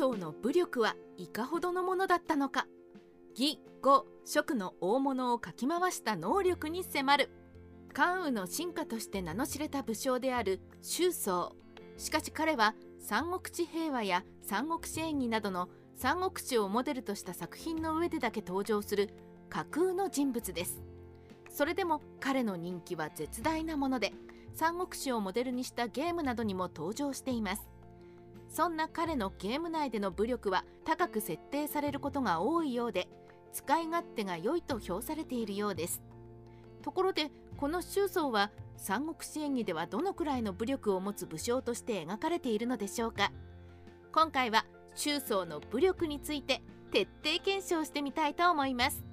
宗の武力はいかほどのものだったのか。義語職の大物をかき回した能力に迫る。関羽の進化として名の知れた武将である周宗。しかし彼は三国志平和や三国志演義などの三国志をモデルとした作品の上でだけ登場する架空の人物です。それでも彼の人気は絶大なもので三国志をモデルにしたゲームなどにも登場しています。そんな彼のゲーム内での武力は高く設定されることが多いようで使い勝手が良いと評されているようです。ところでこの周宗は三国志演義ではどのくらいの武力を持つ武将として描かれているのでしょうか。今回は周宗の武力について徹底検証してみたいと思います。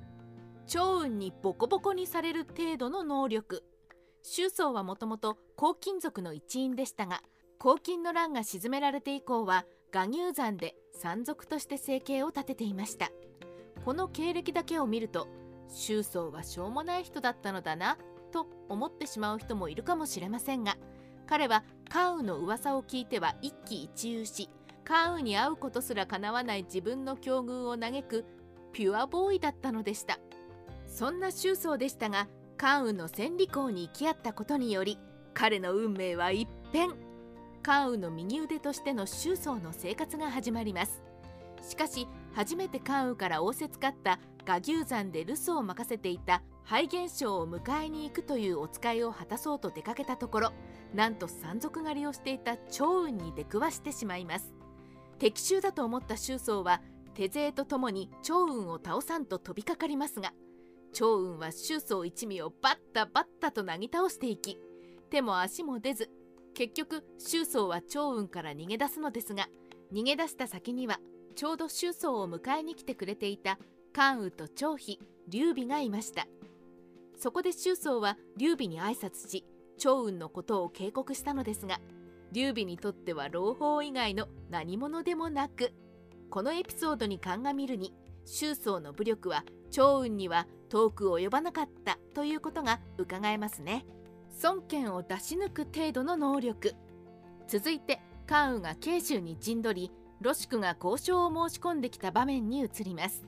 趙雲にボコボコにされる程度の能力。周宗はもともと黄金族の一員でしたが黄金の乱が沈められて以降は巌乳山で山賊として生計を立てていました。この経歴だけを見ると周宗はしょうもない人だったのだなと思ってしまう人もいるかもしれませんが彼は関羽の噂を聞いては一喜一憂し関羽に会うことすらかなわない自分の境遇を嘆くピュアボーイだったのでした。そんな周宗でしたが関羽の千里公に行き合ったことにより彼の運命は一変。関羽の右腕としての周宗の生活が始まります。しかし初めて関羽から仰せつかった臥牛山で留守を任せていた肺現象を迎えに行くというお使いを果たそうと出かけたところなんと山賊狩りをしていた趙雲に出くわしてしまいます。敵襲だと思った周宗は手勢とともに趙雲を倒さんと飛びかかりますが趙雲は周宗一味をバッタバッタとなぎ倒していき手も足も出ず結局周宗は趙雲から逃げ出すのですが逃げ出した先にはちょうど周宗を迎えに来てくれていた関羽と張飛劉備がいました。そこで周宗は劉備に挨拶し趙雲のことを警告したのですが劉備にとっては朗報以外の何者でもなくこのエピソードに鑑みるに周宗の武力は趙雲には遠く及ばなかったということが伺えますね。孫権を出し抜く程度の能力。続いて関羽が慶州に陣取りロシクが交渉を申し込んできた場面に移ります。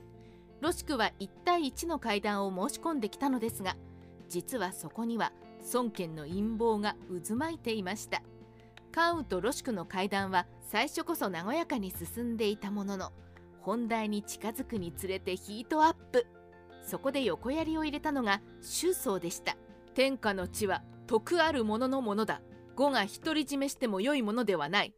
ロシクは1対1の会談を申し込んできたのですが実はそこには孫権の陰謀が渦巻いていました。関羽とロシクの会談は最初こそ和やかに進んでいたものの本題に近づくにつれてヒートアップ。そこで横槍を入れたのが周宗でした。天下の地は徳ある者のものだ。語が独り占めしても良いものではない。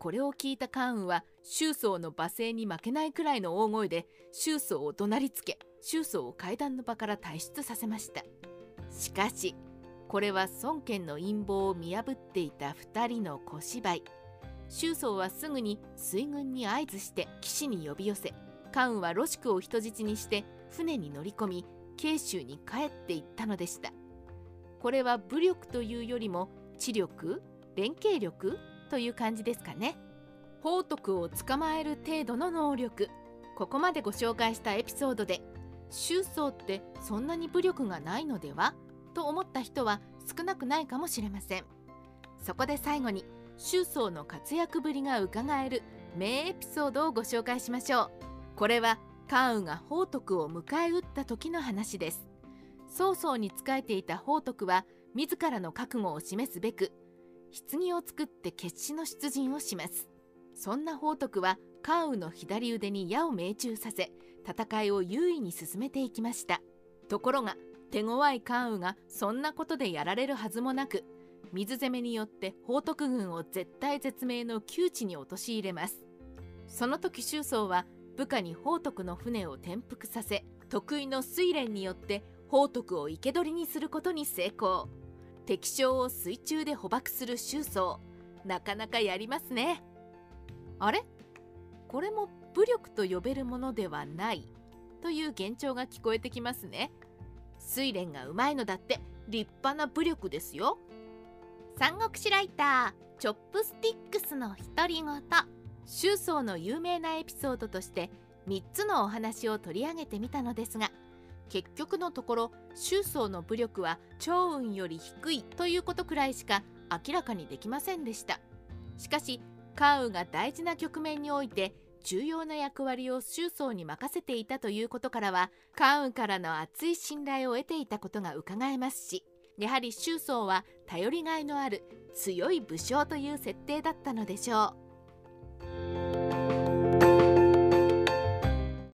これを聞いた関羽は周宗の罵声に負けないくらいの大声で周宗を怒鳴りつけ周宗を階段の場から退出させました。しかしこれは孫権の陰謀を見破っていた2人の小芝居。周宗はすぐに水軍に合図して岸に呼び寄せ関羽はロシクを人質にして船に乗り込み慶州に帰っていったのでした。これは武力というよりも知力連携力という感じですかね。宝徳を捕まえる程度の能力。ここまでご紹介したエピソードで周宗ってそんなに武力がないのでは？と思った人は少なくないかもしれません。そこで最後に周宗の活躍ぶりがうかがえる名エピソードをご紹介しましょう。これは関羽が宝徳を迎え撃った時の話です。曹操に仕えていた宝徳は自らの覚悟を示すべく棺を作って決死の出陣をします。そんな宝徳は関羽の左腕に矢を命中させ戦いを優位に進めていきました。ところが手強い関羽がそんなことでやられるはずもなく水攻めによって宝徳軍を絶対絶命の窮地に陥れます。その時周宗は部下に宝徳の船を転覆させ得意の睡蓮によって宝徳を生け捕りにすることに成功。敵将を水中で捕獲する周宗なかなかやりますね。あれ？これも武力と呼べるものではないという幻聴が聞こえてきますね。睡蓮がうまいのだって立派な武力ですよ。三国志ライターチョップスティックスの独り言。周宗の有名なエピソードとして3つのお話を取り上げてみたのですが結局のところ周宗の武力は趙雲より低いということくらいしか明らかにできませんでしたしかし関羽が大事な局面において重要な役割を周宗に任せていたということからは関羽からの厚い信頼を得ていたことがうかがえますしやはり周宗は頼りがいのある強い武将という設定だったのでしょう。